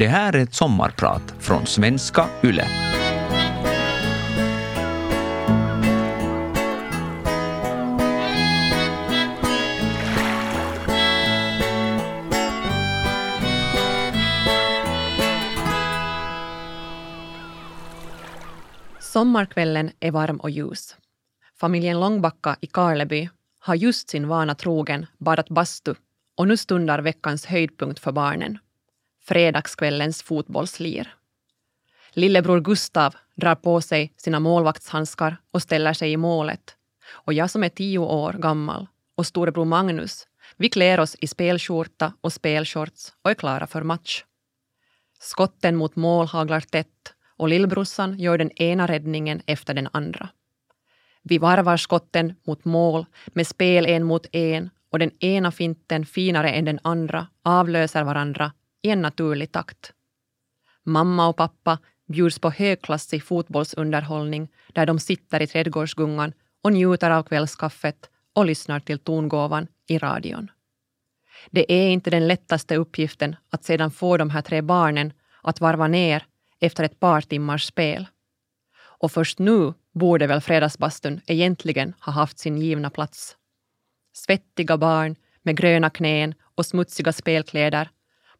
Det här är ett sommarprat från svenska YLE. Sommarkvällen är varm och ljus. Familjen Långbacka i Karleby har just sin vana trogen badat bastu och nu stundar veckans höjdpunkt för barnen. Fredagskvällens fotbollslir. Lillebror Gustav drar på sig sina målvaktshandskar och ställer sig i målet. Och jag som är tio år gammal och storebror Magnus, vi klär oss i spelskjorta och spelshorts och är klara för match. Skotten mot mål haglar tätt och lillbrorsan gör den ena räddningen efter den andra. Vi varvar skotten mot mål med spel en mot en och den ena finten finare än den andra avlöser varandra i en naturlig takt. Mamma och pappa bjuds på högklassig fotbollsunderhållning där de sitter i trädgårdsgungan och njuter av kvällskaffet och lyssnar till tongåvan i radion. Det är inte den lättaste uppgiften att sedan få de här tre barnen att varva ner efter ett par timmars spel. Och först nu borde väl fredagsbastun egentligen ha haft sin givna plats. Svettiga barn med gröna knän och smutsiga spelkläder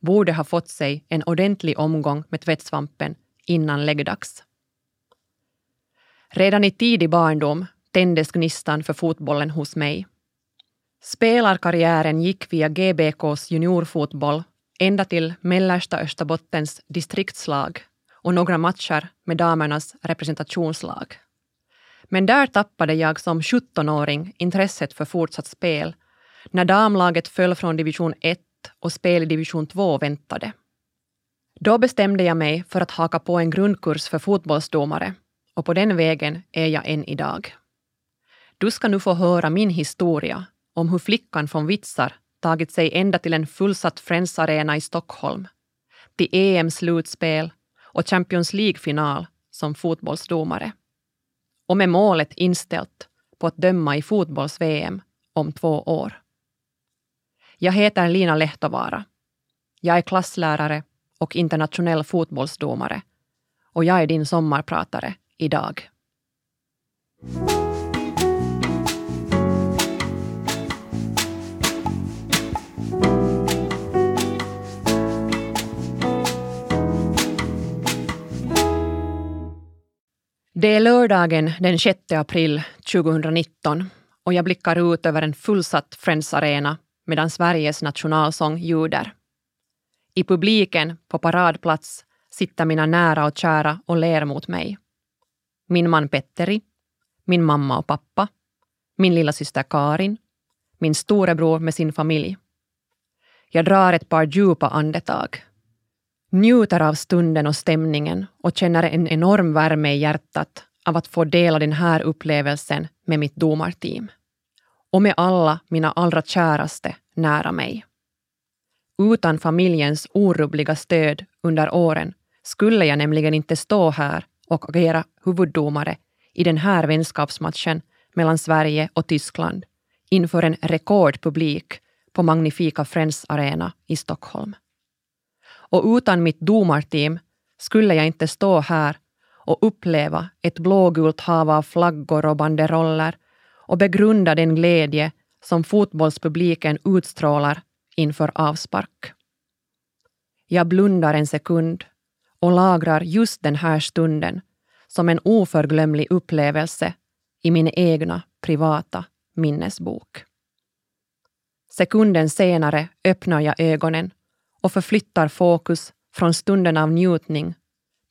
borde ha fått sig en ordentlig omgång med tvättsvampen innan läggdags. Redan i tidig barndom tändes gnistan för fotbollen hos mig. Spelarkarriären gick via GBKs juniorfotboll ända till mellersta Österbottens distriktslag och några matcher med damernas representationslag. Men där tappade jag som 17-åring intresset för fortsatt spel när damlaget föll från division 1 och spel i division 2 väntade. Då bestämde jag mig för att haka på en grundkurs för fotbollsdomare och på den vägen är jag än idag. Du ska nu få höra min historia om hur flickan från Vitsar tagit sig ända till en fullsatt Friends Arena i Stockholm, till EM-slutspel och Champions League-final som fotbollsdomare. Och med målet inställt på att döma i fotbolls-VM om två år. Jag heter Lina Lehtovaara. Jag är klasslärare och internationell fotbollsdomare och jag är din sommarpratare idag. Det är lördagen den 6 april 2019 och jag blickar ut över en fullsatt Friends Arena medan Sveriges nationalsång ljuder. I publiken på paradplats sitter mina nära och kära och ler mot mig. Min man Petteri, min mamma och pappa, min lilla syster Karin, min storebror med sin familj. Jag drar ett par djupa andetag njuter av stunden och stämningen och känner en enorm värme i hjärtat av att få dela den här upplevelsen med mitt domarteam. Och med alla mina allra käraste nära mig. Utan familjens orubbliga stöd under åren skulle jag nämligen inte stå här och agera huvuddomare i den här vänskapsmatchen mellan Sverige och Tyskland inför en rekordpublik på magnifika Friends Arena i Stockholm. Och utan mitt domarteam skulle jag inte stå här och uppleva ett blågult hav av flaggor och banderoller och begrunda den glädje som fotbollspubliken utstrålar inför avspark. Jag blundar en sekund och lagrar just den här stunden som en oförglömlig upplevelse i min egna privata minnesbok. Sekunden senare öppnar jag ögonen och förflyttar fokus från stunden av njutning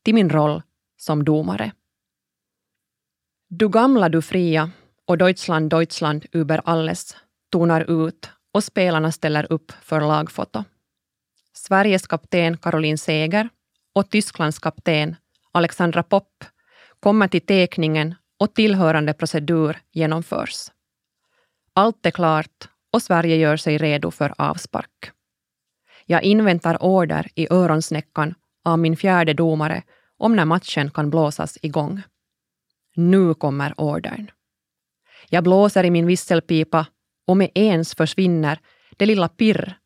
till min roll som domare. Du gamla, du fria och Deutschland, Deutschland über alles tonar ut och spelarna ställer upp för lagfoto. Sveriges kapten Caroline Seger och Tysklands kapten Alexandra Popp kommer till tekningen och tillhörande procedur genomförs. Allt är klart och Sverige gör sig redo för avspark. Jag inväntar order i öronsnäckan av min fjärde domare om när matchen kan blåsas igång. Nu kommer ordern. Jag blåser i min visselpipa och med ens försvinner det lilla pirr,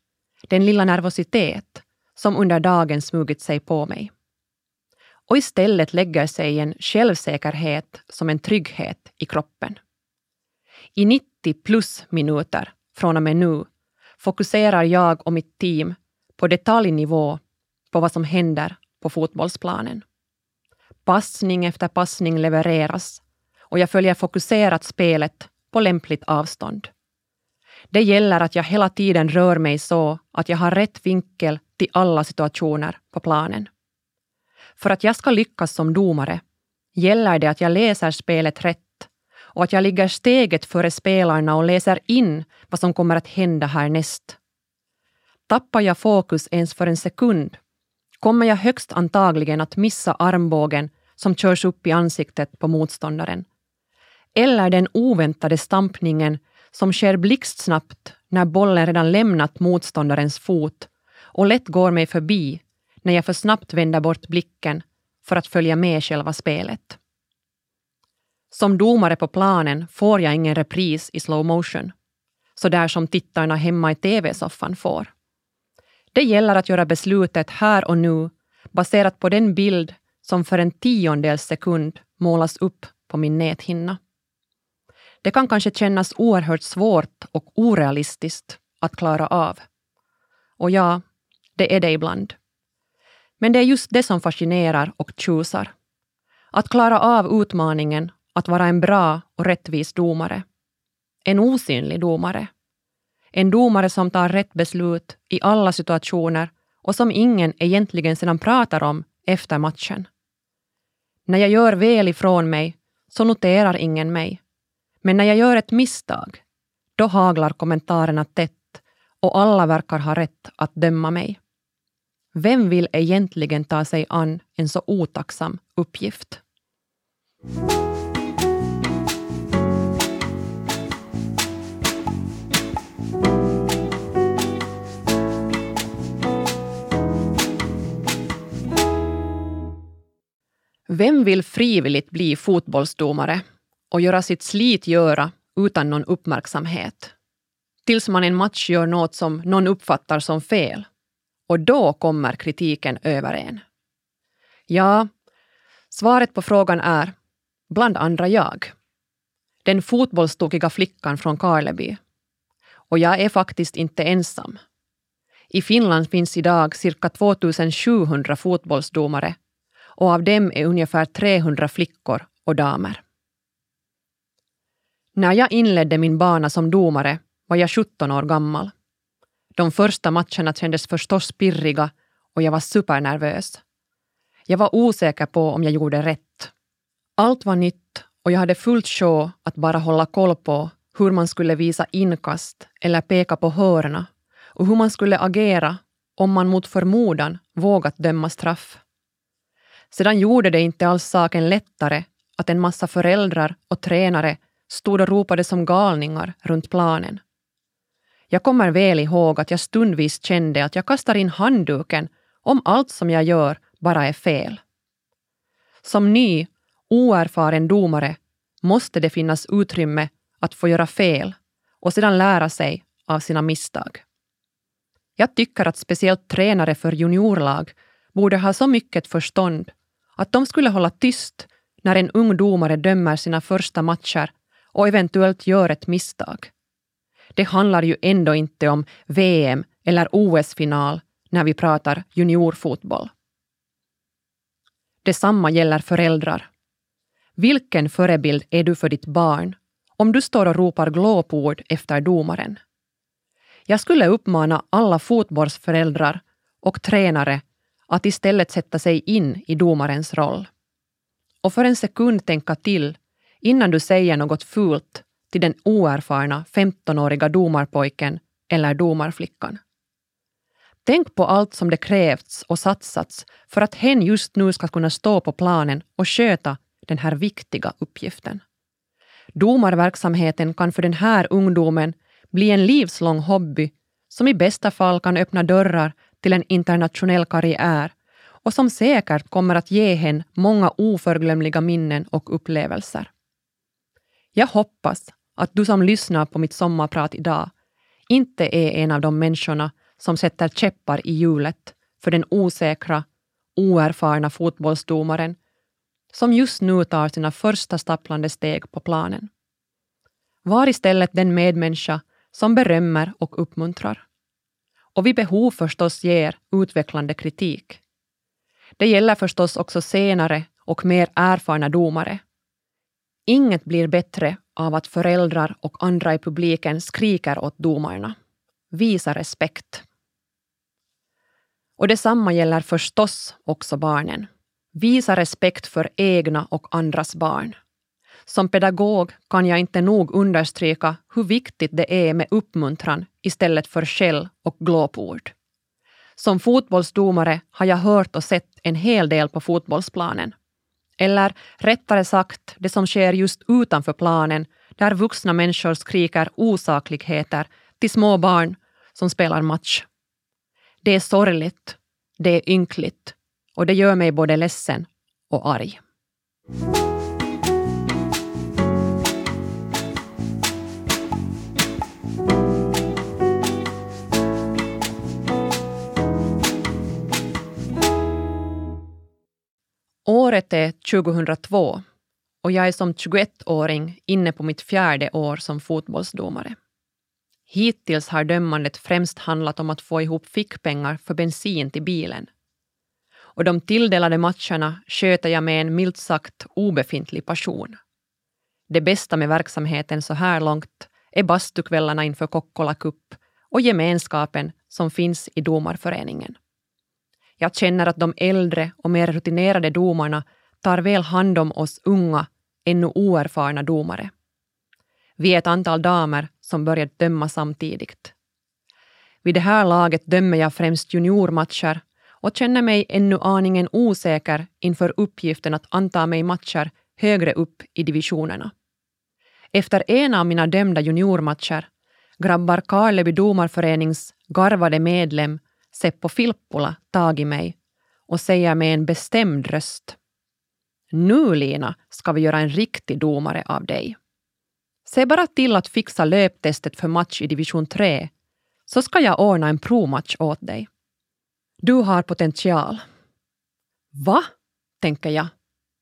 den lilla nervositet som under dagen smugit sig på mig. Och istället lägger sig en självsäkerhet som en trygghet i kroppen. I 90 plus minuter från och med nu fokuserar jag och mitt team på detaljnivå på vad som händer på fotbollsplanen. Passning efter passning levereras och jag följer fokuserat spelet på lämpligt avstånd. Det gäller att jag hela tiden rör mig så att jag har rätt vinkel till alla situationer på planen. För att jag ska lyckas som domare gäller det att jag läser spelet rätt och att jag ligger steget före spelarna och läser in vad som kommer att hända härnäst. Tappar jag fokus ens för en sekund kommer jag högst antagligen att missa armbågen som körs upp i ansiktet på motståndaren. Eller den oväntade stampningen som sker blixtsnabbt när bollen redan lämnat motståndarens fot och lätt går mig förbi när jag för snabbt vänder bort blicken för att följa med själva spelet. Som domare på planen får jag ingen repris i slow motion, så där som tittarna hemma i tv-soffan får. Det gäller att göra beslutet här och nu baserat på den bild som för en tiondels sekund målas upp på min näthinna. Det kan kanske kännas oerhört svårt och orealistiskt att klara av. Och ja, det är det ibland. Men det är just det som fascinerar och tjusar. Att klara av utmaningen att vara en bra och rättvis domare. En osynlig domare. En domare som tar rätt beslut i alla situationer och som ingen egentligen sedan pratar om efter matchen. När jag gör väl ifrån mig så noterar ingen mig. Men när jag gör ett misstag, då haglar kommentarerna tätt och alla verkar ha rätt att döma mig. Vem vill egentligen ta sig an en så otacksam uppgift? Vem vill frivilligt bli fotbollsdomare och göra sitt slit göra utan någon uppmärksamhet? Tills man en match gör något som någon uppfattar som fel. Och då kommer kritiken över en. Ja, svaret på frågan är bland andra jag. Den fotbollstokiga flickan från Karleby. Och jag är faktiskt inte ensam. I Finland finns idag cirka 2700 fotbollsdomare och av dem är ungefär 300 flickor och damer. När jag inledde min bana som domare var jag 17 år gammal. De första matcherna kändes förstås pirriga och jag var supernervös. Jag var osäker på om jag gjorde rätt. Allt var nytt och jag hade fullt sjå att bara hålla koll på hur man skulle visa inkast eller peka på hörna och hur man skulle agera om man mot förmodan vågat döma straff. Sedan gjorde det inte alls saken lättare att en massa föräldrar och tränare stod och ropade som galningar runt planen. Jag kommer väl ihåg att jag stundvis kände att jag kastar in handduken om allt som jag gör bara är fel. Som ny, oerfaren domare måste det finnas utrymme att få göra fel och sedan lära sig av sina misstag. Jag tycker att speciellt tränare för juniorlag borde ha så mycket förstånd att de skulle hålla tyst när en ung domare dömer sina första matcher och eventuellt gör ett misstag. Det handlar ju ändå inte om VM eller OS-final när vi pratar juniorfotboll. Detsamma gäller föräldrar. Vilken förebild är du för ditt barn om du står och ropar glåpord efter domaren? Jag skulle uppmana alla fotbollsföräldrar och tränare att istället sätta sig in i domarens roll. Och för en sekund tänka till innan du säger något fult till den oerfarna 15-åriga domarpojken eller domarflickan. Tänk på allt som det krävts och satsats för att hen just nu ska kunna stå på planen och sköta den här viktiga uppgiften. Domarverksamheten kan för den här ungdomen bli en livslång hobby som i bästa fall kan öppna dörrar till en internationell karriär och som säkert kommer att ge henne många oförglömliga minnen och upplevelser. Jag hoppas att du som lyssnar på mitt sommarprat idag inte är en av de människorna som sätter käppar i hjulet för den osäkra, oerfarna fotbollsdomaren som just nu tar sina första stapplande steg på planen. Var istället den medmänniska som berömmer och uppmuntrar. Och vid behov förstås ger utvecklande kritik. Det gäller förstås också senare och mer erfarna domare. Inget blir bättre av att föräldrar och andra i publiken skriker åt domarna. Visa respekt. Och detsamma gäller förstås också barnen. Visa respekt för egna och andras barn. Som pedagog kan jag inte nog understryka hur viktigt det är med uppmuntran istället för skäll och glåpord. Som fotbollsdomare har jag hört och sett en hel del på fotbollsplanen. Eller rättare sagt, det som sker just utanför planen där vuxna människor skriker osakligheter till små barn som spelar match. Det är sorgligt, det är ynkligt och det gör mig både ledsen och arg. Året är 2002 och jag är som 21-åring inne på mitt fjärde år som fotbollsdomare. Hittills har dömandet främst handlat om att få ihop fickpengar för bensin till bilen. Och de tilldelade matcherna sköter jag med en milt sagt obefintlig passion. Det bästa med verksamheten så här långt är bastukvällarna inför Kokkola Cup och gemenskapen som finns i domarföreningen. Jag känner att de äldre och mer rutinerade domarna tar väl hand om oss unga, ännu oerfarna domare. Vi är ett antal damer som börjat döma samtidigt. Vid det här laget dömer jag främst juniormatcher och känner mig ännu aningen osäker inför uppgiften att anta mig matcher högre upp i divisionerna. Efter en av mina dömda juniormatcher grabbar Karleby domarförenings garvade medlem Seppo Filppula tag i mig och säger med en bestämd röst. Nu, Lina, ska vi göra en riktig domare av dig. Se bara till att fixa löptestet för match i division 3, så ska jag ordna en provmatch åt dig. Du har potential. Va? tänker jag.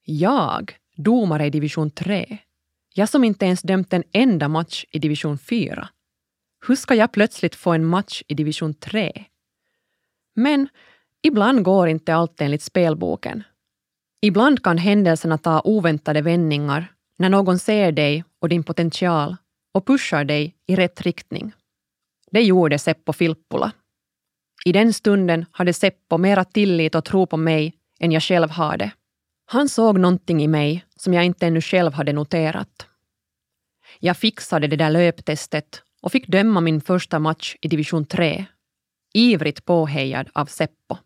Jag, domare i division 3. Jag som inte ens dömt en enda match i division 4. Hur ska jag plötsligt få en match i division 3? Men ibland går inte allt enligt spelboken. Ibland kan händelserna ta oväntade vändningar när någon ser dig och din potential och pushar dig i rätt riktning. Det gjorde Seppo Filppula. I den stunden hade Seppo mera tillit och tro på mig än jag själv hade. Han såg någonting i mig som jag inte ännu själv hade noterat. Jag fixade det där löptestet och fick döma min första match i division 3 ivrigt påhejad av Seppo.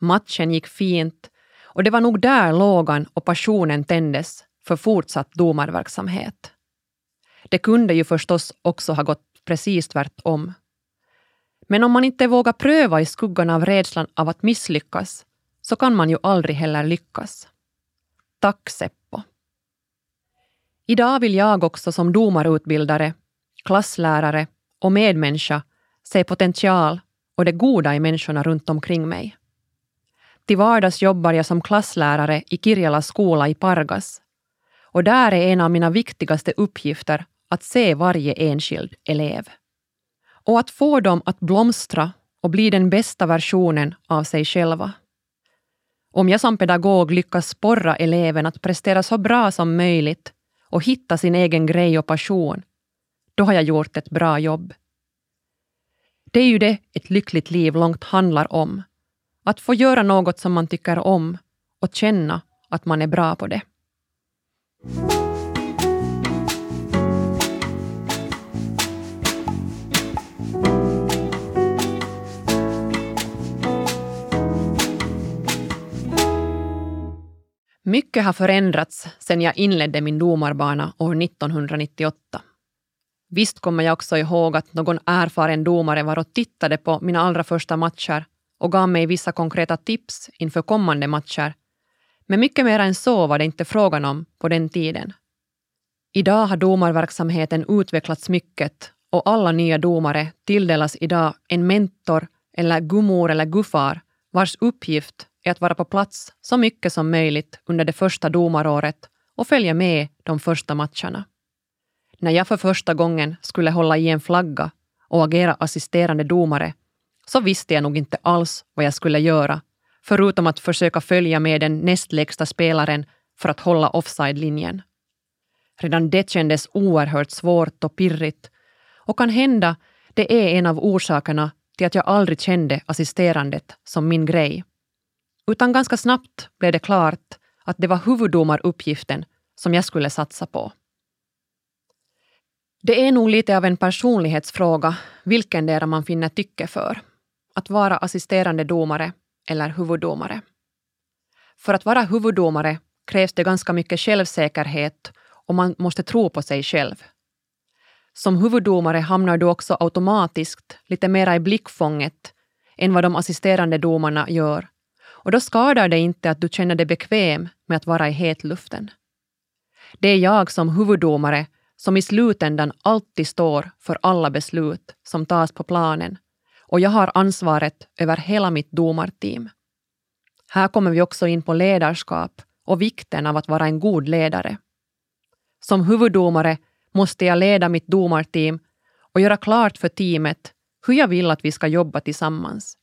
Matchen gick fint och det var nog där lågan och passionen tändes för fortsatt domarverksamhet. Det kunde ju förstås också ha gått precis tvärtom. Men om man inte vågar pröva i skuggan av rädslan av att misslyckas så kan man ju aldrig heller lyckas. Tack Seppo. Idag vill jag också som domarutbildare, klasslärare och medmänniska se potential och det goda i människorna runt omkring mig. Till vardags jobbar jag som klasslärare i Kirjala skola i Pargas och där är en av mina viktigaste uppgifter att se varje enskild elev. Och att få dem att blomstra och bli den bästa versionen av sig själva. Om jag som pedagog lyckas sporra eleven att prestera så bra som möjligt och hitta sin egen grej och passion, då har jag gjort ett bra jobb. Det är ju det ett lyckligt liv långt handlar om. Att få göra något som man tycker om och känna att man är bra på det. Mycket har förändrats sedan jag inledde min domarbana år 1998. Visst kommer jag också ihåg att någon erfaren domare var och tittade på mina allra första matcher och gav mig vissa konkreta tips inför kommande matcher. Men mycket mer än så var det inte frågan om på den tiden. Idag har domarverksamheten utvecklats mycket och alla nya domare tilldelas idag en mentor eller gummor eller guffar vars uppgift är att vara på plats så mycket som möjligt under det första domaråret och följa med de första matcherna. När jag för första gången skulle hålla i en flagga och agera assisterande domare så visste jag nog inte alls vad jag skulle göra, förutom att försöka följa med den nästlägsta spelaren för att hålla offside-linjen. Redan det kändes oerhört svårt och pirrigt och kan hända det är en av orsakerna till att jag aldrig kände assisterandet som min grej. Utan ganska snabbt blev det klart att det var huvuddomaruppgiften som jag skulle satsa på. Det är nog lite av en personlighetsfråga vilken det man finner tycke för. Att vara assisterande domare eller huvuddomare. För att vara huvuddomare krävs det ganska mycket självsäkerhet och man måste tro på sig själv. Som huvuddomare hamnar du också automatiskt lite mera i blickfånget än vad de assisterande domarna gör. Och då skadar det inte att du känner dig bekväm med att vara i hetluften. Det är jag som huvuddomare som i slutändan alltid står för alla beslut som tas på planen och jag har ansvaret över hela mitt domarteam. Här kommer vi också in på ledarskap och vikten av att vara en god ledare. Som huvuddomare måste jag leda mitt domarteam och göra klart för teamet hur jag vill att vi ska jobba tillsammans.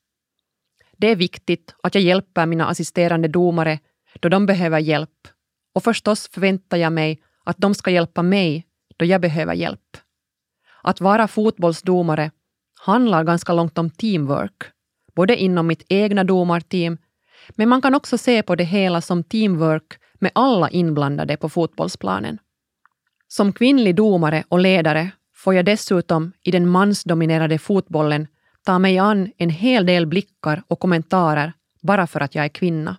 Det är viktigt att jag hjälper mina assisterande domare då de behöver hjälp och förstås förväntar jag mig att de ska hjälpa mig då jag behöver hjälp. Att vara fotbollsdomare handlar ganska långt om teamwork, både inom mitt egna domarteam, men man kan också se på det hela som teamwork med alla inblandade på fotbollsplanen. Som kvinnlig domare och ledare får jag dessutom i den mansdominerade fotbollen ta mig an en hel del blickar och kommentarer bara för att jag är kvinna.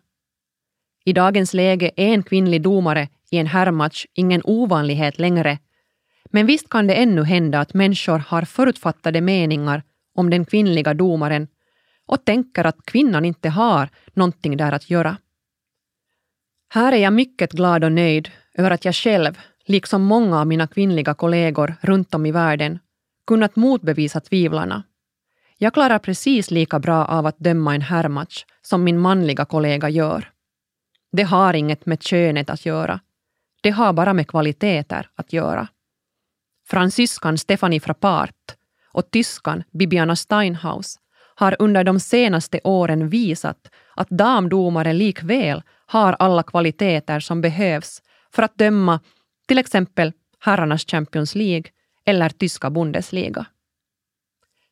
I dagens läge är en kvinnlig domare i en herrmatch ingen ovanlighet längre men visst kan det ännu hända att människor har förutfattade meningar om den kvinnliga domaren och tänker att kvinnan inte har någonting där att göra. Här är jag mycket glad och nöjd över att jag själv, liksom många av mina kvinnliga kollegor runt om i världen, kunnat motbevisa tvivlarna. Jag klarar precis lika bra av att döma en herrmatch som min manliga kollega gör. Det har inget med könet att göra. Det har bara med kvaliteter att göra. Fransyskan Stephanie Frappart och tyskan Bibiana Steinhaus har under de senaste åren visat att damdomare likväl har alla kvaliteter som behövs för att döma till exempel herrarnas Champions League eller tyska Bundesliga.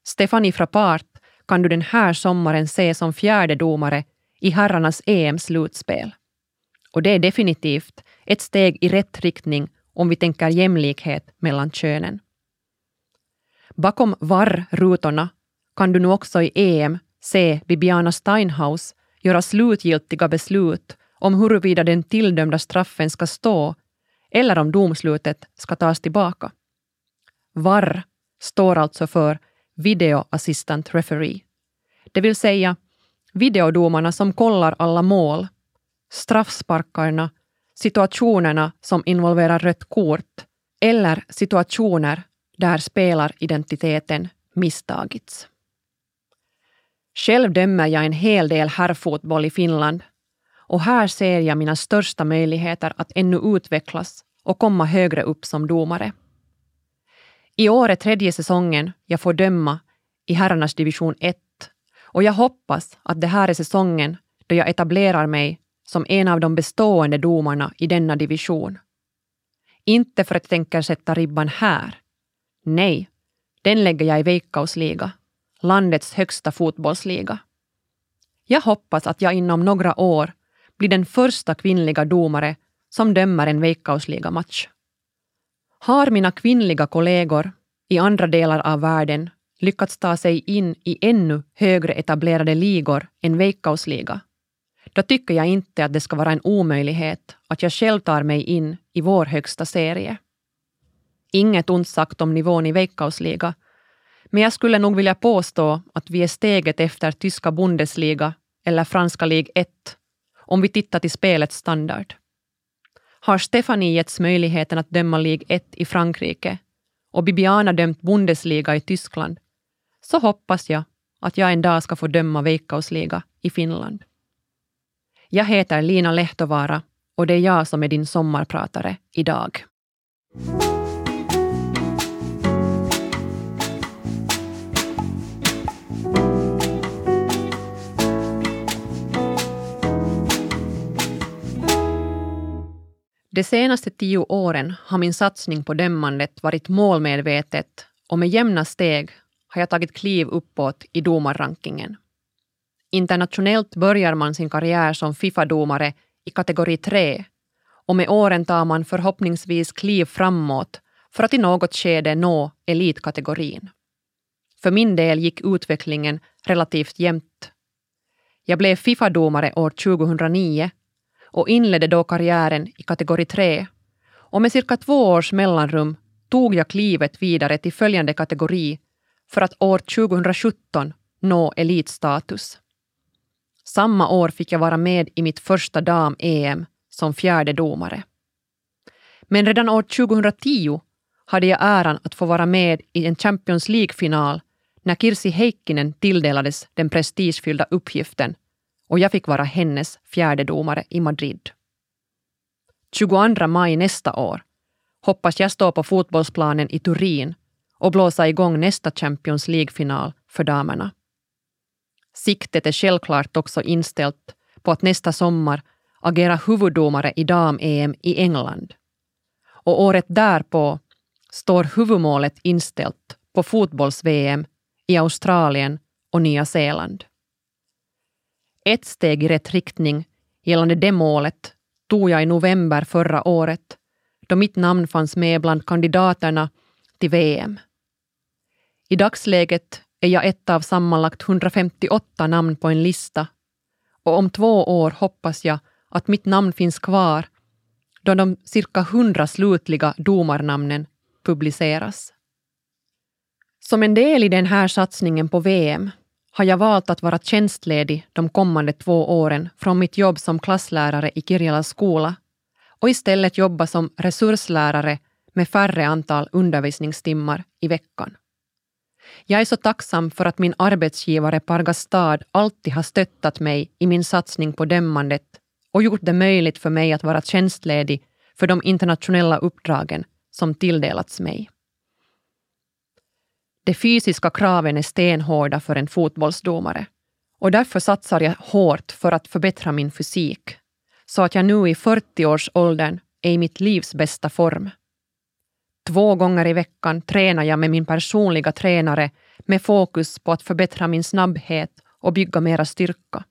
Stephanie Frappart kan du den här sommaren se som fjärde domare i herrarnas EM-slutspel. Och det är definitivt ett steg i rätt riktning om vi tänker jämlikhet mellan könen. Bakom VAR-rutorna kan du nu också i EM se Bibiana Steinhaus göra slutgiltiga beslut om huruvida den tilldömda straffen ska stå eller om domslutet ska tas tillbaka. VAR står alltså för Video Assistant Referee, det vill säga videodomarna som kollar alla mål, straffsparkarna situationerna som involverar rött kort eller situationer där spelaridentiteten misstagits. Själv dömer jag en hel del herrfotboll i Finland och här ser jag mina största möjligheter att ännu utvecklas och komma högre upp som domare. I år är tredje säsongen jag får döma i herrarnas division 1 och jag hoppas att det här är säsongen då jag etablerar mig som en av de bestående domarna i denna division. Inte för att jag tänker sätta ribban här. Nej, den lägger jag i Veikkausliga, landets högsta fotbollsliga. Jag hoppas att jag inom några år blir den första kvinnliga domare som dömer en Veikkausliga-match. Har mina kvinnliga kollegor i andra delar av världen lyckats ta sig in i ännu högre etablerade ligor än Veikkausliga då tycker jag inte att det ska vara en omöjlighet att jag själv tar mig in i vår högsta serie. Inget ont sagt om nivån i Veikkausliga, men jag skulle nog vilja påstå att vi är steget efter tyska Bundesliga eller franska Ligue 1 om vi tittar till spelets standard. Har Stefanie getts möjligheten att döma Ligue 1 i Frankrike och Bibiana dömt Bundesliga i Tyskland, så hoppas jag att jag en dag ska få döma Veikkausliga i Finland. Jag heter Lina Lehtovaara och det är jag som är din sommarpratare idag. De senaste tio åren har min satsning på dömandet varit målmedvetet och med jämna steg har jag tagit kliv uppåt i domarrankingen. Internationellt börjar man sin karriär som Fifa-domare i kategori 3 och med åren tar man förhoppningsvis kliv framåt för att i något skede nå elitkategorin. För min del gick utvecklingen relativt jämnt. Jag blev Fifa-domare år 2009 och inledde då karriären i kategori 3 och med cirka två års mellanrum tog jag klivet vidare till följande kategori för att år 2017 nå elitstatus. Samma år fick jag vara med i mitt första dam-EM som fjärde domare. Men redan år 2010 hade jag äran att få vara med i en Champions League-final när Kirsi Heikkinen tilldelades den prestigefyllda uppgiften och jag fick vara hennes fjärde domare i Madrid. 22 maj nästa år hoppas jag stå på fotbollsplanen i Turin och blåsa igång nästa Champions League-final för damerna. Siktet är självklart också inställt på att nästa sommar agera huvuddomare i dam-EM i England. Och året därpå står huvudmålet inställt på fotbolls-VM i Australien och Nya Zeeland. Ett steg i rätt riktning gällande det målet tog jag i november förra året då mitt namn fanns med bland kandidaterna till VM. I dagsläget är jag ett av sammanlagt 158 namn på en lista och om två år hoppas jag att mitt namn finns kvar då de cirka 100 slutliga domarnamnen publiceras. Som en del i den här satsningen på VM har jag valt att vara tjänstledig de kommande två åren från mitt jobb som klasslärare i Kirjalas skola och istället jobba som resurslärare med färre antal undervisningstimmar i veckan. Jag är så tacksam för att min arbetsgivare Pargastad alltid har stöttat mig i min satsning på dömandet och gjort det möjligt för mig att vara tjänstledig för de internationella uppdragen som tilldelats mig. De fysiska kraven är stenhårda för en fotbollsdomare och därför satsar jag hårt för att förbättra min fysik så att jag nu i 40-årsåldern är i mitt livs bästa form. Två gånger i veckan tränar jag med min personliga tränare med fokus på att förbättra min snabbhet och bygga mera styrka.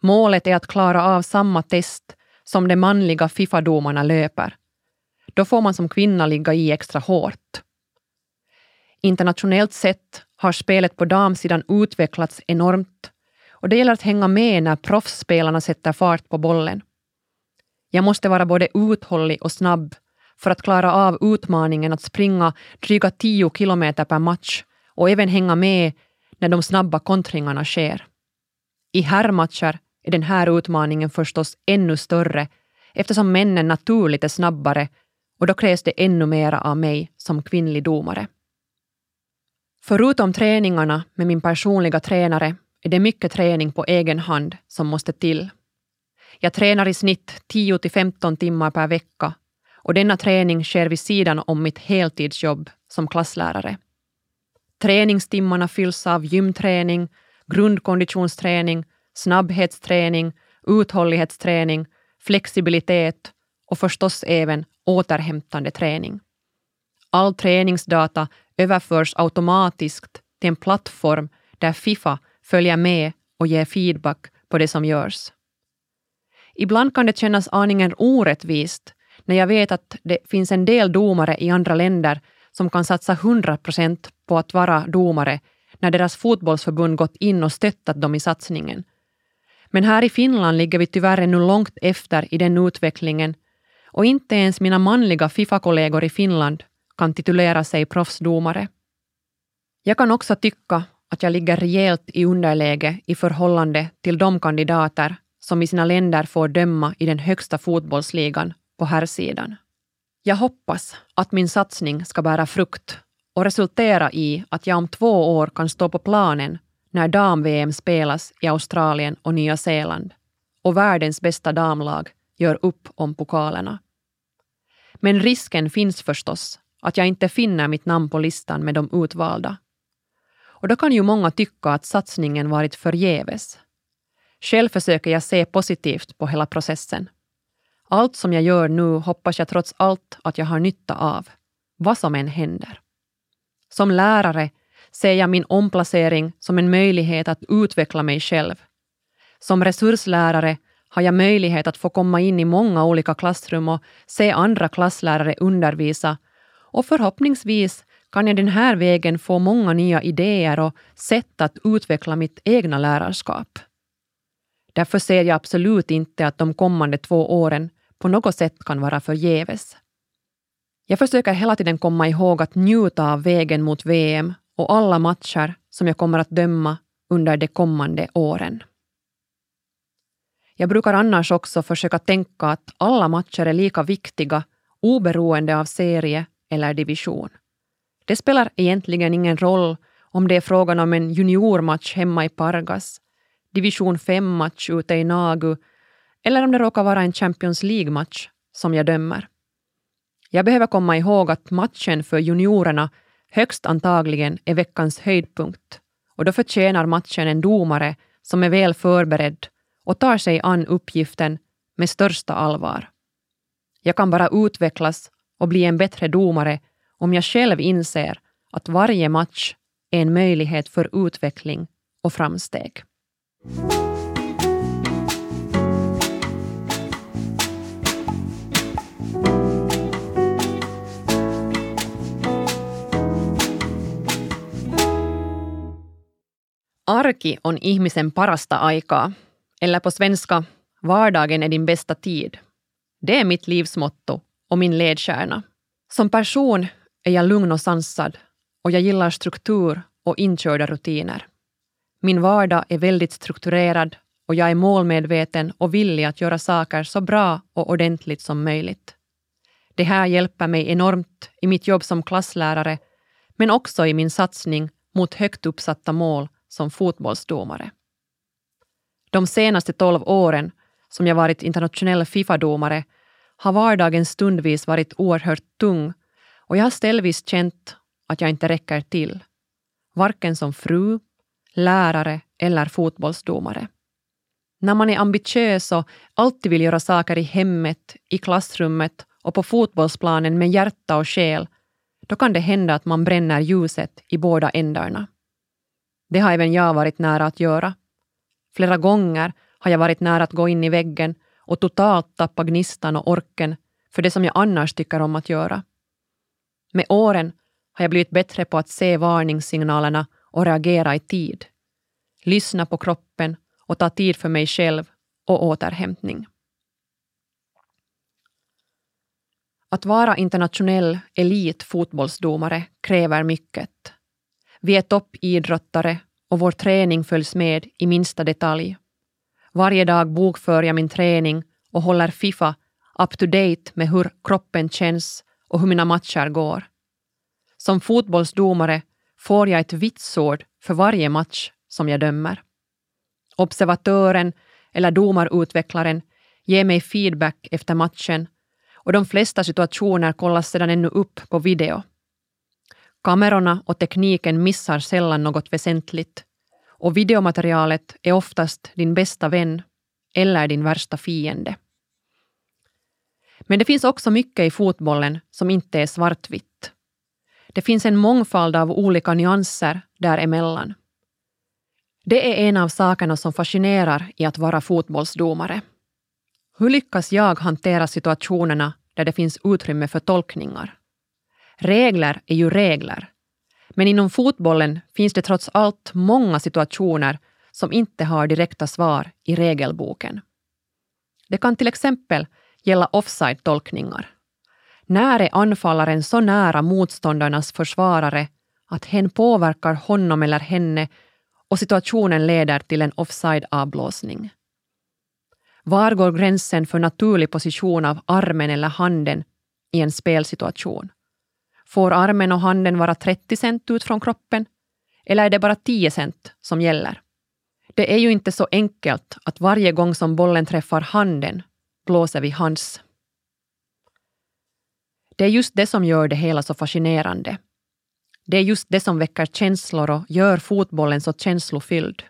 Målet är att klara av samma test som de manliga Fifa-domarna löper. Då får man som kvinna ligga i extra hårt. Internationellt sett har spelet på damsidan utvecklats enormt och det gäller att hänga med när proffsspelarna sätter fart på bollen. Jag måste vara både uthållig och snabb för att klara av utmaningen att springa dryga 10 kilometer per match och även hänga med när de snabba kontringarna sker. I herrmatcher är den här utmaningen förstås ännu större eftersom männen naturligt är snabbare och då krävs det ännu mera av mig som kvinnlig domare. Förutom träningarna med min personliga tränare är det mycket träning på egen hand som måste till. Jag tränar i snitt 10 till 15 timmar per vecka och denna träning sker vid sidan om mitt heltidsjobb som klasslärare. Träningstimmarna fylls av gymträning, grundkonditionsträning, snabbhetsträning, uthållighetsträning, flexibilitet och förstås även återhämtande träning. All träningsdata överförs automatiskt till en plattform där Fifa följer med och ger feedback på det som görs. Ibland kan det kännas aningen orättvist när jag vet att det finns en del domare i andra länder som kan satsa 100 procent på att vara domare när deras fotbollsförbund gått in och stöttat dem i satsningen. Men här i Finland ligger vi tyvärr ännu långt efter i den utvecklingen och inte ens mina manliga Fifa-kollegor i Finland kan titulera sig proffsdomare. Jag kan också tycka att jag ligger rejält i underläge i förhållande till de kandidater som i sina länder får döma i den högsta fotbollsligan på herrsidan. Jag hoppas att min satsning ska bära frukt och resultera i att jag om två år kan stå på planen när dam-VM spelas i Australien och Nya Zeeland och världens bästa damlag gör upp om pokalerna. Men risken finns förstås att jag inte finner mitt namn på listan med de utvalda. Och då kan ju många tycka att satsningen varit förgäves. Själv försöker jag se positivt på hela processen. Allt som jag gör nu hoppas jag trots allt att jag har nytta av, vad som än händer. Som lärare ser jag min omplacering som en möjlighet att utveckla mig själv. Som resurslärare har jag möjlighet att få komma in i många olika klassrum och se andra klasslärare undervisa och förhoppningsvis kan jag den här vägen få många nya idéer och sätt att utveckla mitt egna lärarskap. Därför ser jag absolut inte att de kommande två åren på något sätt kan vara förgäves. Jag försöker hela tiden komma ihåg att njuta av vägen mot VM och alla matcher som jag kommer att döma under de kommande åren. Jag brukar annars också försöka tänka att alla matcher är lika viktiga oberoende av serie eller division. Det spelar egentligen ingen roll om det är frågan om en juniormatch hemma i Pargas, division 5-match ute i Nagu eller om det råkar vara en Champions League-match som jag dömer. Jag behöver komma ihåg att matchen för juniorerna högst antagligen är veckans höjdpunkt och då förtjänar matchen en domare som är väl förberedd och tar sig an uppgiften med största allvar. Jag kan bara utvecklas och bli en bättre domare om jag själv inser att varje match är en möjlighet för utveckling och framsteg. Arki on ihmisen parasta aikaa, eller på svenska, vardagen är din bästa tid. Det är mitt livsmotto och min ledstjärna. Som person är jag lugn och sansad och jag gillar struktur och inkörda rutiner. Min vardag är väldigt strukturerad och jag är målmedveten och villig att göra saker så bra och ordentligt som möjligt. Det här hjälper mig enormt i mitt jobb som klasslärare, men också i min satsning mot högt uppsatta mål som fotbollsdomare. De senaste tolv åren som jag varit internationell Fifa-domare har vardagen stundvis varit oerhört tung och jag har ställvis känt att jag inte räcker till. Varken som fru, lärare eller fotbollsdomare. När man är ambitiös och alltid vill göra saker i hemmet, i klassrummet och på fotbollsplanen med hjärta och själ, då kan det hända att man bränner ljuset i båda ändarna. Det har även jag varit nära att göra. Flera gånger har jag varit nära att gå in i väggen och totalt tappa gnistan och orken för det som jag annars tycker om att göra. Med åren har jag blivit bättre på att se varningssignalerna och reagera i tid. Lyssna på kroppen och ta tid för mig själv och återhämtning. Att vara internationell elitfotbollsdomare kräver mycket. Vi är toppidrottare och vår träning följs med i minsta detalj. Varje dag bokför jag min träning och håller Fifa up to date med hur kroppen känns och hur mina matcher går. Som fotbollsdomare får jag ett vitsord för varje match som jag dömer. Observatören eller domarutvecklaren ger mig feedback efter matchen och de flesta situationer kollas sedan ännu upp på video. Kamerorna och tekniken missar sällan något väsentligt och videomaterialet är oftast din bästa vän eller din värsta fiende. Men det finns också mycket i fotbollen som inte är svartvitt. Det finns en mångfald av olika nyanser däremellan. Det är en av sakerna som fascinerar i att vara fotbollsdomare. Hur lyckas jag hantera situationerna där det finns utrymme för tolkningar? Regler är ju regler. Men inom fotbollen finns det trots allt många situationer som inte har direkta svar i regelboken. Det kan till exempel gälla offside-tolkningar. När är anfallaren så nära motståndarnas försvarare att hen påverkar honom eller henne och situationen leder till en offside-avblåsning? Var går gränsen för naturlig position av armen eller handen i en spelsituation? Får armen och handen vara 30 cent ut från kroppen? Eller är det bara 10 cent som gäller? Det är ju inte så enkelt att varje gång som bollen träffar handen blåser vi hands. Det är just det som gör det hela så fascinerande. Det är just det som väcker känslor och gör fotbollen så känslofylld.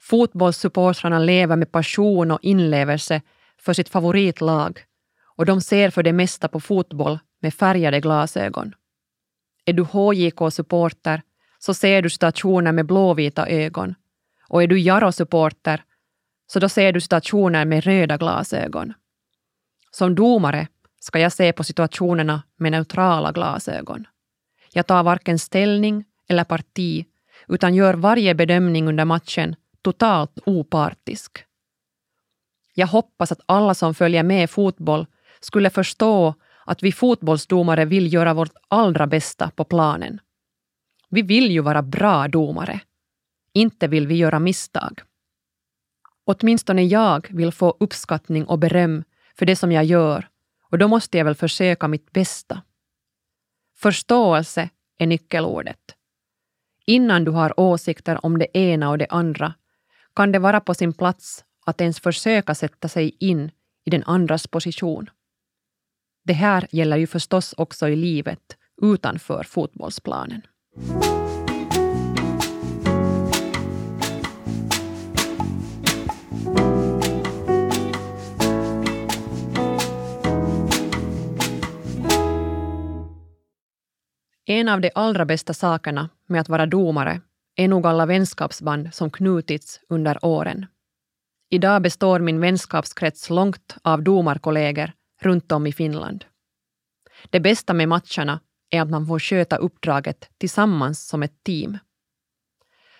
Fotbollssupportrarna lever med passion och inlevelse för sitt favoritlag och de ser för det mesta på fotboll med färgade glasögon. Är du HJK-supporter så ser du stationer med blåvita ögon och är du Jaro-supporter så då ser du stationer med röda glasögon. Som domare ska jag se på situationerna med neutrala glasögon. Jag tar varken ställning eller parti utan gör varje bedömning under matchen totalt opartisk. Jag hoppas att alla som följer med fotboll skulle förstå att vi fotbollsdomare vill göra vårt allra bästa på planen. Vi vill ju vara bra domare. Inte vill vi göra misstag. Åtminstone jag vill få uppskattning och beröm för det som jag gör och då måste jag väl försöka mitt bästa. Förståelse är nyckelordet. Innan du har åsikter om det ena och det andra kan det vara på sin plats att ens försöka sätta sig in i den andras position. Det här gäller ju förstås också i livet utanför fotbollsplanen. En av de allra bästa sakerna med att vara domare är nog alla vänskapsband som knutits under åren. Idag består min vänskapskrets långt av domarkollegor runt om i Finland. Det bästa med matcherna är att man får sköta uppdraget tillsammans som ett team.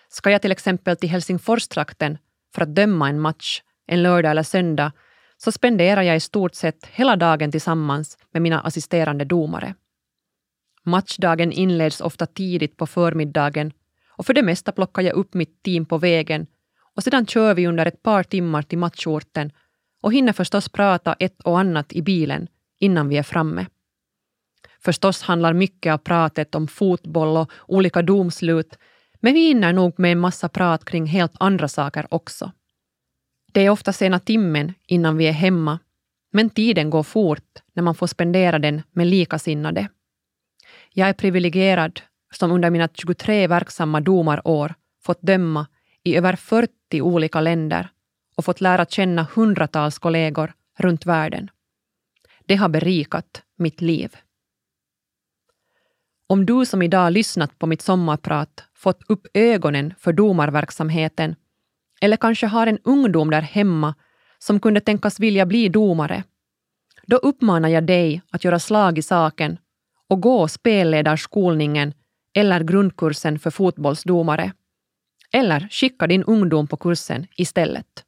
Ska jag till exempel till Helsingforstrakten för att döma en match en lördag eller söndag så spenderar jag i stort sett hela dagen tillsammans med mina assisterande domare. Matchdagen inleds ofta tidigt på förmiddagen och för det mesta plockar jag upp mitt team på vägen och sedan kör vi under ett par timmar till matchorten och hinner förstås prata ett och annat i bilen innan vi är framme. Förstås handlar mycket av pratet om fotboll och olika domslut, men vi hinner nog med en massa prat kring helt andra saker också. Det är ofta sena timmen innan vi är hemma, men tiden går fort när man får spendera den med likasinnade. Jag är privilegierad som under mina 23 verksamma domarår fått döma i över 40 olika länder och fått lära känna hundratals kollegor runt världen. Det har berikat mitt liv. Om du som idag lyssnat på mitt sommarprat fått upp ögonen för domarverksamheten eller kanske har en ungdom där hemma som kunde tänkas vilja bli domare, då uppmanar jag dig att göra slag i saken och gå spelledarskolningen eller grundkursen för fotbollsdomare. Eller skicka din ungdom på kursen istället.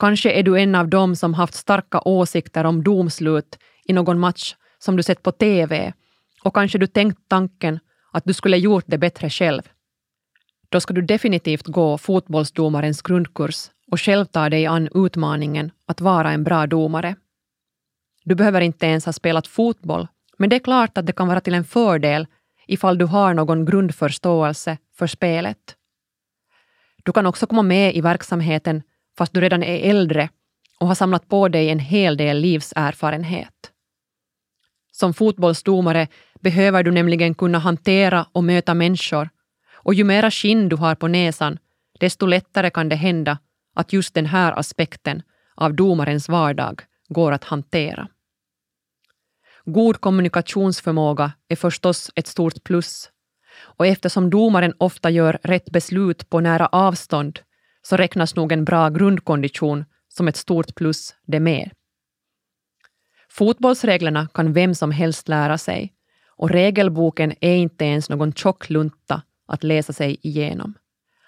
Kanske är du en av dem som haft starka åsikter om domslut i någon match som du sett på TV och kanske du tänkt tanken att du skulle gjort det bättre själv. Då ska du definitivt gå fotbollsdomarens grundkurs och själv ta dig an utmaningen att vara en bra domare. Du behöver inte ens ha spelat fotboll, men det är klart att det kan vara till en fördel ifall du har någon grundförståelse för spelet. Du kan också komma med i verksamheten fast du redan är äldre och har samlat på dig en hel del livserfarenhet. Som fotbollsdomare behöver du nämligen kunna hantera och möta människor och ju mera skinn du har på näsan, desto lättare kan det hända att just den här aspekten av domarens vardag går att hantera. God kommunikationsförmåga är förstås ett stort plus och eftersom domaren ofta gör rätt beslut på nära avstånd så räknas nog en bra grundkondition som ett stort plus det med. Fotbollsreglerna kan vem som helst lära sig och regelboken är inte ens någon tjock lunta att läsa sig igenom.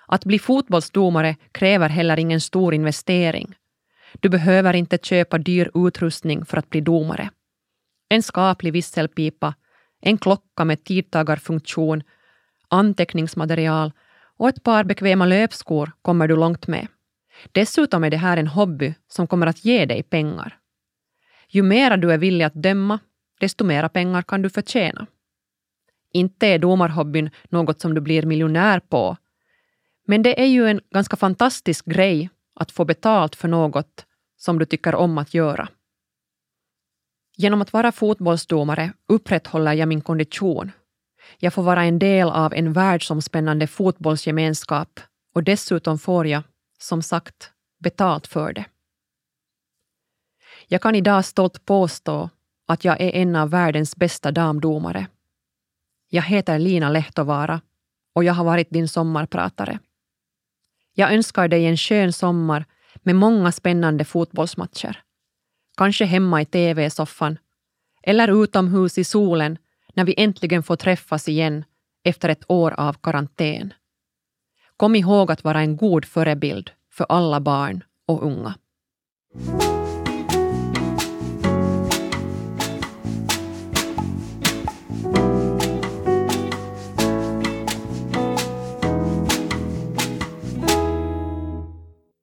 Att bli fotbollsdomare kräver heller ingen stor investering. Du behöver inte köpa dyr utrustning för att bli domare. En skaplig visselpipa, en klocka med tidtagarfunktion, anteckningsmaterial och ett par bekväma löpskor kommer du långt med. Dessutom är det här en hobby som kommer att ge dig pengar. Ju mera du är villig att döma, desto mera pengar kan du förtjäna. Inte är domarhobbyn något som du blir miljonär på, men det är ju en ganska fantastisk grej att få betalt för något som du tycker om att göra. Genom att vara fotbollsdomare upprätthåller jag min kondition. Jag får vara en del av en världsomspännande fotbollsgemenskap och dessutom får jag, som sagt, betalt för det. Jag kan idag stolt påstå att jag är en av världens bästa damdomare. Jag heter Lina Lehtovaara och jag har varit din sommarpratare. Jag önskar dig en skön sommar med många spännande fotbollsmatcher. Kanske hemma i TV-soffan eller utomhus i solen när vi äntligen får träffas igen efter ett år av karantän. Kom ihåg att vara en god förebild för alla barn och unga.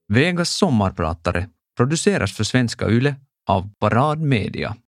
Vegas sommarpratare produceras för Svenska Yle av Parad Media